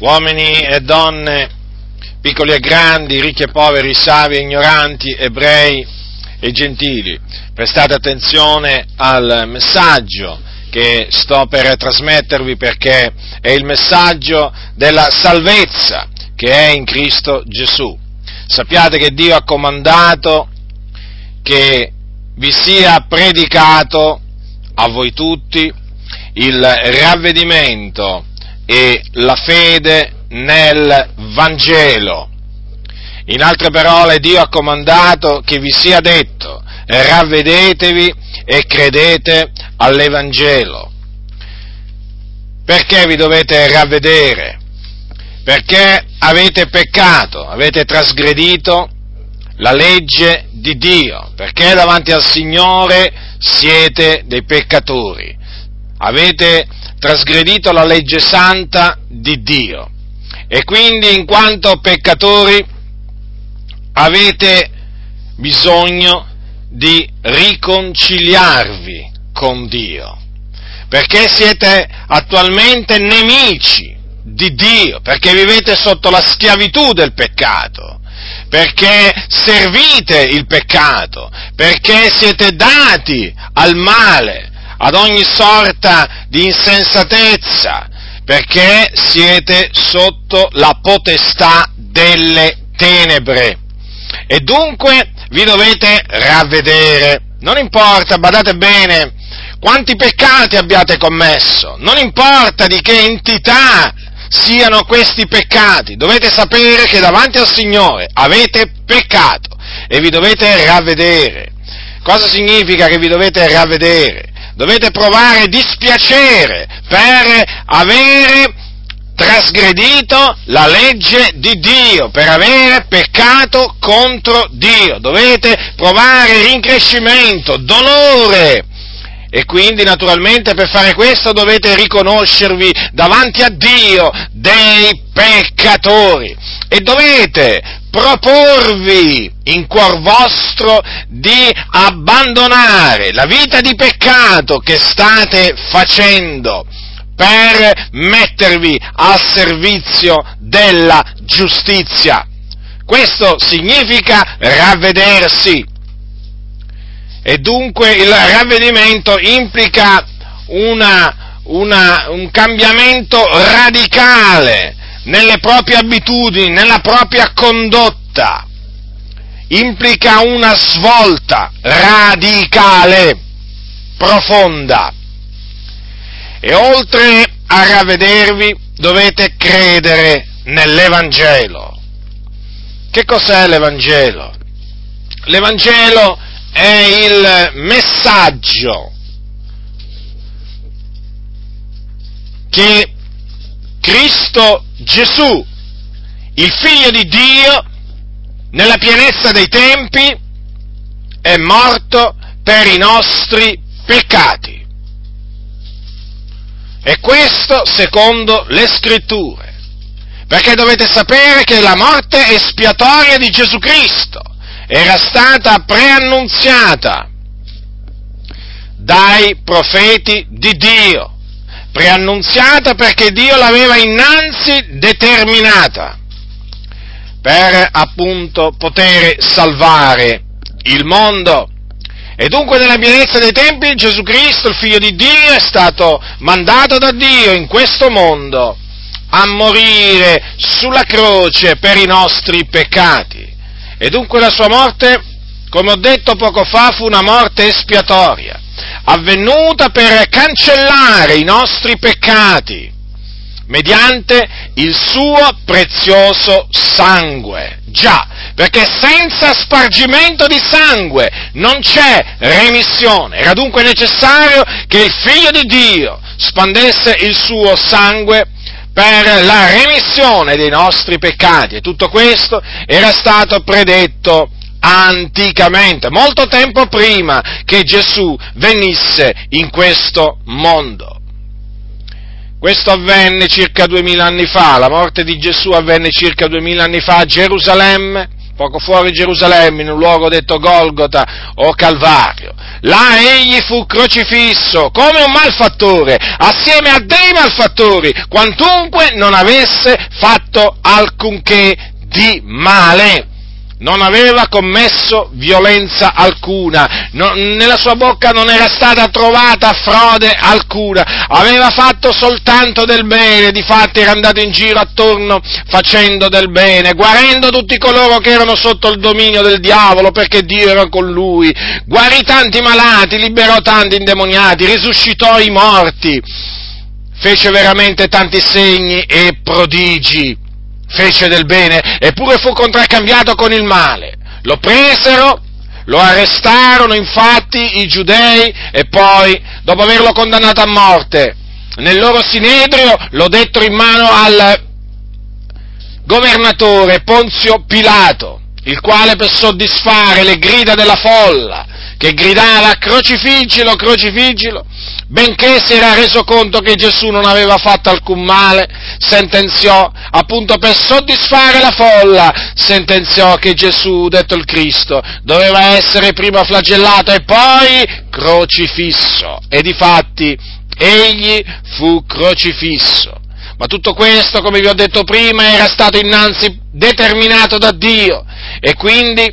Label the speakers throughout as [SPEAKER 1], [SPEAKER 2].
[SPEAKER 1] uomini e donne, piccoli e grandi, ricchi e poveri, savi e ignoranti, ebrei e gentili, prestate attenzione al messaggio che sto per trasmettervi perché è il messaggio della salvezza che è in Cristo Gesù. Sappiate che Dio ha comandato che vi sia predicato a voi tutti il ravvedimento e la fede nel Vangelo. In altre parole, Dio ha comandato che vi sia detto, ravvedetevi e credete all'Evangelo. Perché vi dovete ravvedere? Perché avete peccato, avete trasgredito la legge di Dio, perché davanti al Signore siete dei peccatori, avete trasgredito la legge santa di Dio. E quindi in quanto peccatori avete bisogno di riconciliarvi con Dio, perché siete attualmente nemici di Dio, perché vivete sotto la schiavitù del peccato, perché servite il peccato, perché siete dati al male, ad ogni sorta di insensatezza, perché siete sotto la potestà delle tenebre. E dunque vi dovete ravvedere. Non importa, badate bene, quanti peccati abbiate commesso, non importa di che entità siano questi peccati, dovete sapere che davanti al Signore avete peccato e vi dovete ravvedere. Cosa significa che vi dovete ravvedere? Dovete provare dispiacere per avere trasgredito la legge di Dio, per avere peccato contro Dio. Dovete provare rincrescimento, dolore. E quindi naturalmente per fare questo dovete riconoscervi davanti a Dio dei peccatori e dovete proporvi in cuor vostro di abbandonare la vita di peccato che state facendo per mettervi al servizio della giustizia. Questo significa ravvedersi. E dunque il ravvedimento implica una, una, un cambiamento radicale nelle proprie abitudini, nella propria condotta. Implica una svolta radicale, profonda e oltre a ravvedervi dovete credere nell'Evangelo. Che cos'è l'Evangelo? L'Evangelo è il messaggio che Cristo Gesù, il figlio di Dio, nella pienezza dei tempi, è morto per i nostri peccati. E questo secondo le scritture. Perché dovete sapere che la morte espiatoria di Gesù Cristo era stata preannunziata dai profeti di Dio. Preannunziata perché Dio l'aveva innanzi determinata per appunto poter salvare il mondo. E dunque nella pienezza dei tempi Gesù Cristo, il figlio di Dio, è stato mandato da Dio in questo mondo a morire sulla croce per i nostri peccati. E dunque la sua morte, come ho detto poco fa, fu una morte espiatoria, avvenuta per cancellare i nostri peccati mediante il suo prezioso sangue. Già, perché senza spargimento di sangue non c'è remissione. Era dunque necessario che il Figlio di Dio spandesse il suo sangue per la remissione dei nostri peccati e tutto questo era stato predetto anticamente, molto tempo prima che Gesù venisse in questo mondo. Questo avvenne circa duemila anni fa, la morte di Gesù avvenne circa duemila anni fa a Gerusalemme, poco fuori Gerusalemme, in un luogo detto Golgota o Calvario. Là egli fu crocifisso come un malfattore, assieme a dei malfattori, quantunque non avesse fatto alcunché di male non aveva commesso violenza alcuna, no, nella sua bocca non era stata trovata frode alcuna, aveva fatto soltanto del bene, difatti era andato in giro attorno facendo del bene, guarendo tutti coloro che erano sotto il dominio del diavolo perché Dio era con lui, guarì tanti malati, liberò tanti indemoniati, risuscitò i morti, fece veramente tanti segni e prodigi fece del bene, eppure fu contraccambiato con il male. Lo presero, lo arrestarono infatti i giudei e poi, dopo averlo condannato a morte, nel loro sinedrio lo dettero in mano al governatore Ponzio Pilato, il quale per soddisfare le grida della folla, che gridava crocifiggilo, crocifiggilo, benché si era reso conto che Gesù non aveva fatto alcun male, sentenziò, appunto per soddisfare la folla, sentenziò che Gesù, detto il Cristo, doveva essere prima flagellato e poi crocifisso. E difatti egli fu crocifisso. Ma tutto questo, come vi ho detto prima, era stato innanzi determinato da Dio e quindi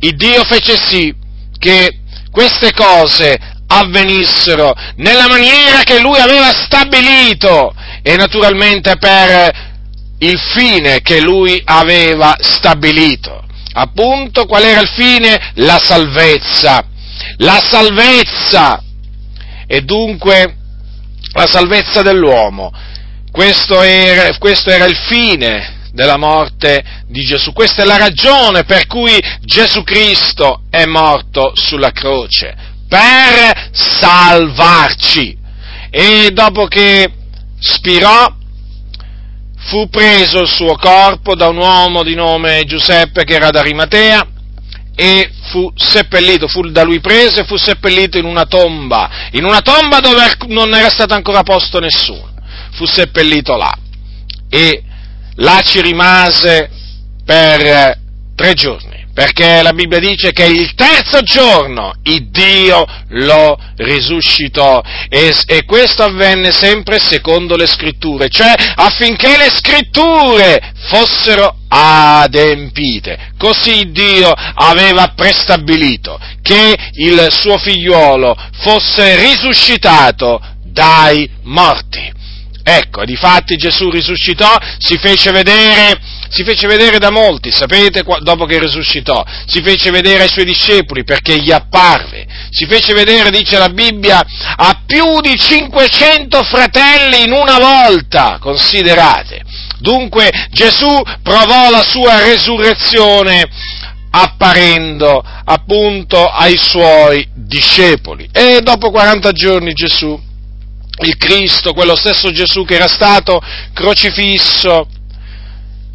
[SPEAKER 1] il Dio fece sì che queste cose avvenissero nella maniera che lui aveva stabilito e naturalmente per il fine che lui aveva stabilito. Appunto, qual era il fine? La salvezza. La salvezza. E dunque la salvezza dell'uomo. Questo era, questo era il fine della morte di Gesù. Questa è la ragione per cui Gesù Cristo è morto sulla croce, per salvarci. E dopo che spirò, fu preso il suo corpo da un uomo di nome Giuseppe che era da Rimatea e fu seppellito, fu da lui preso e fu seppellito in una tomba, in una tomba dove non era stato ancora posto nessuno, fu seppellito là. E là ci rimase per tre giorni perché la Bibbia dice che il terzo giorno il Dio lo risuscitò e, e, questo avvenne sempre secondo le scritture, cioè affinché le scritture fossero adempite. Così Dio aveva prestabilito che il suo figliuolo fosse risuscitato dai morti. Ecco, difatti Gesù risuscitò, si fece vedere, si fece vedere da molti, sapete, dopo che risuscitò, si fece vedere ai suoi discepoli perché gli apparve, si fece vedere, dice la Bibbia, a più di 500 fratelli in una volta, considerate. Dunque Gesù provò la sua resurrezione apparendo appunto ai suoi discepoli. E dopo 40 giorni Gesù il Cristo, quello stesso Gesù che era stato crocifisso,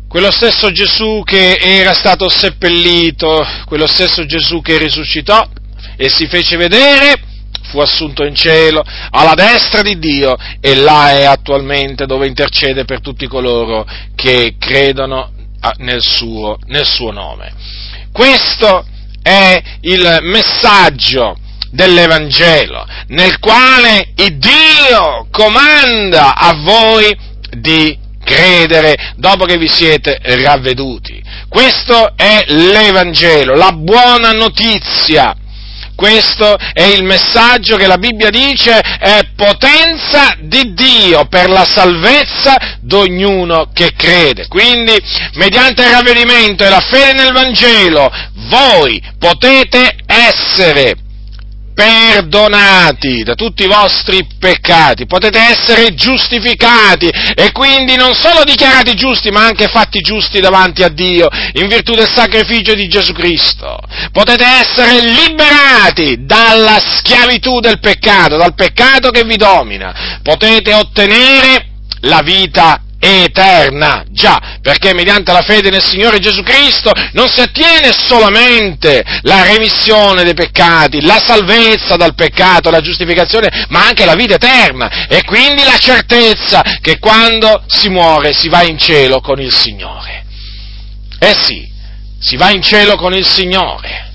[SPEAKER 1] quello stesso Gesù che era stato seppellito, quello stesso Gesù che risuscitò e si fece vedere, fu assunto in cielo alla destra di Dio e là è attualmente dove intercede per tutti coloro che credono nel suo, nel suo nome. Questo è il messaggio dell'Evangelo, nel quale Dio comanda a voi di credere dopo che vi siete ravveduti. Questo è l'Evangelo, la buona notizia. Questo è il messaggio che la Bibbia dice è potenza di Dio per la salvezza di ognuno che crede. Quindi, mediante il ravvedimento e la fede nel Vangelo, voi potete essere perdonati da tutti i vostri peccati, potete essere giustificati e quindi non solo dichiarati giusti, ma anche fatti giusti davanti a Dio in virtù del sacrificio di Gesù Cristo. Potete essere liberati dalla schiavitù del peccato, dal peccato che vi domina. Potete ottenere la vita eterna. Già, perché mediante la fede nel Signore Gesù Cristo non si ottiene solamente la remissione dei peccati, la salvezza dal peccato, la giustificazione, ma anche la vita eterna e quindi la certezza che quando si muore si va in cielo con il Signore. Eh sì, si va in cielo con il Signore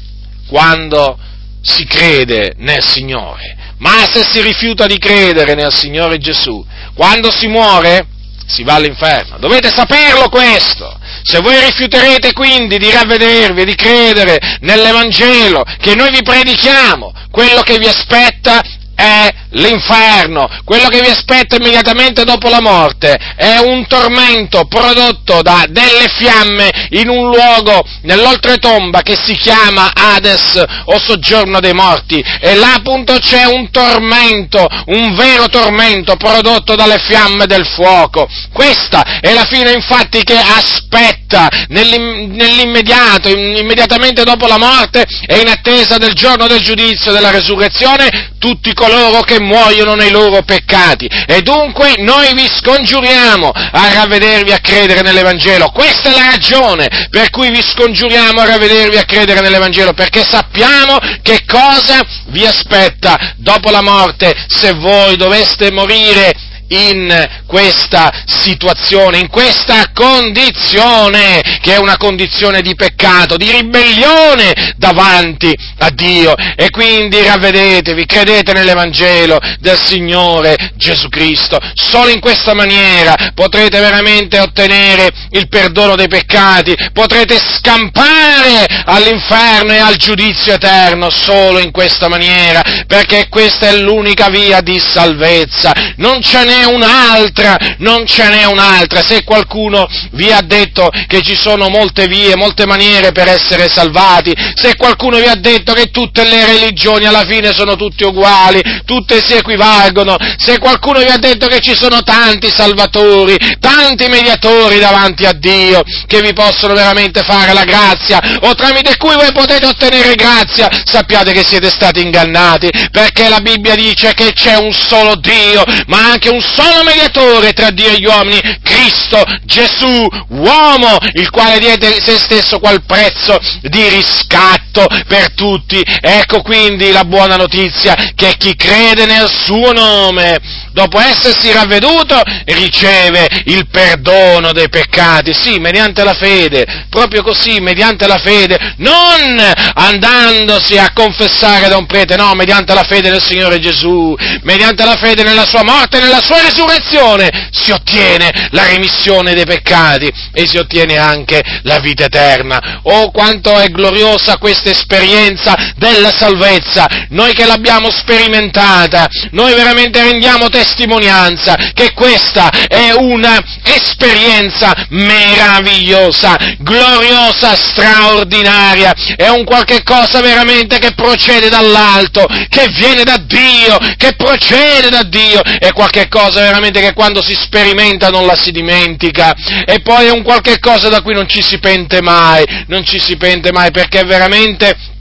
[SPEAKER 1] quando si crede nel Signore, ma se si rifiuta di credere nel Signore Gesù, quando si muore si va all'inferno. Dovete saperlo questo. Se voi rifiuterete quindi di ravvedervi e di credere nell'Evangelo che noi vi predichiamo, quello che vi aspetta è l'inferno, quello che vi aspetta immediatamente dopo la morte è un tormento prodotto da delle fiamme in un luogo nell'oltretomba che si chiama Hades o soggiorno dei morti e là appunto c'è un tormento, un vero tormento prodotto dalle fiamme del fuoco. Questa è la fine infatti che aspetta nell'immediato, immediatamente dopo la morte e in attesa del giorno del giudizio, della resurrezione, tutti coloro che muoiono nei loro peccati. E dunque noi vi scongiuriamo a ravvedervi a credere nell'Evangelo. Questa è la ragione per cui vi scongiuriamo a ravvedervi a credere nell'Evangelo, perché sappiamo che cosa vi aspetta dopo la morte se voi doveste morire in questa situazione, in questa condizione, che è una condizione di peccato, di ribellione davanti a Dio. E quindi ravvedetevi, credete nell'Evangelo del Signore Gesù Cristo. Solo in questa maniera potrete veramente ottenere il perdono dei peccati, potrete scampare all'inferno e al giudizio eterno, solo in questa maniera, perché questa è l'unica via di salvezza. Non ce n'è un'altra, non ce n'è un'altra. Se qualcuno vi ha detto che ci sono molte vie, molte maniere per essere salvati, se qualcuno vi ha detto che tutte le religioni alla fine sono tutte uguali, tutte si equivalgono, se qualcuno vi ha detto che ci sono tanti salvatori, tanti mediatori davanti a Dio che vi possono veramente fare la grazia o tramite cui voi potete ottenere grazia, sappiate che siete stati ingannati, perché la Bibbia dice che c'è un solo Dio, ma anche un solo mediatore tra Dio e gli uomini, Cristo Gesù, uomo, il quale diede se stesso qual prezzo di riscatto per tutti. Ecco quindi la buona notizia che chi crede nel suo nome, dopo essersi ravveduto, riceve il perdono dei peccati, sì, mediante la fede, proprio così, mediante la fede, non andandosi a confessare da un prete, no, mediante la fede nel Signore Gesù, mediante la fede nella sua morte nella sua risurrezione, si ottiene la remissione dei peccati e si ottiene anche la vita eterna. Oh, quanto è gloriosa questa esperienza della salvezza, noi che l'abbiamo sperimentata, noi veramente rendiamo testimonianza che questa è una esperienza meravigliosa, gloriosa, straordinaria, è un qualche cosa veramente che procede dall'alto, che viene da Dio, che procede da Dio, è qualche cosa veramente che quando si sperimenta non la si dimentica, e poi è un qualche cosa da cui non ci si pente mai, non ci si pente mai perché veramente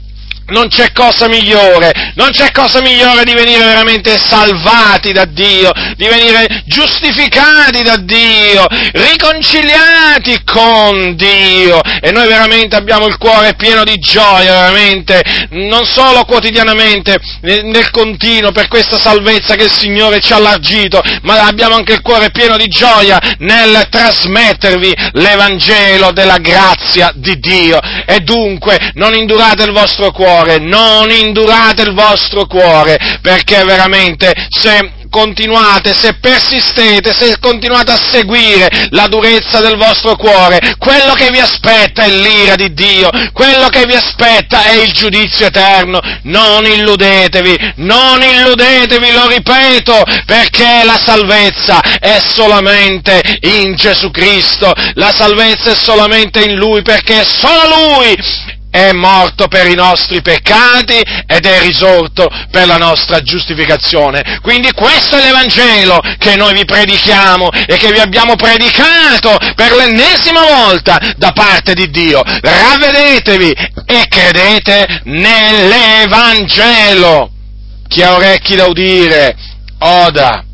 [SPEAKER 1] non c'è cosa migliore, non c'è cosa migliore di venire veramente salvati da Dio, di venire giustificati da Dio, riconciliati con Dio. E noi veramente abbiamo il cuore pieno di gioia, veramente, non solo quotidianamente, nel continuo, per questa salvezza che il Signore ci ha allargito, ma abbiamo anche il cuore pieno di gioia nel trasmettervi l'Evangelo della grazia di Dio. E dunque non indurate il vostro cuore, cuore, non indurate il vostro cuore, perché veramente se continuate, se persistete, se continuate a seguire la durezza del vostro cuore, quello che vi aspetta è l'ira di Dio, quello che vi aspetta è il giudizio eterno. Non illudetevi, non illudetevi, lo ripeto, perché la salvezza è solamente in Gesù Cristo, la salvezza è solamente in Lui, perché solo Lui è morto per i nostri peccati ed è risorto per la nostra giustificazione. Quindi questo è l'Evangelo che noi vi predichiamo e che vi abbiamo predicato per l'ennesima volta da parte di Dio. Ravvedetevi e credete nell'Evangelo. Chi ha orecchi da udire, oda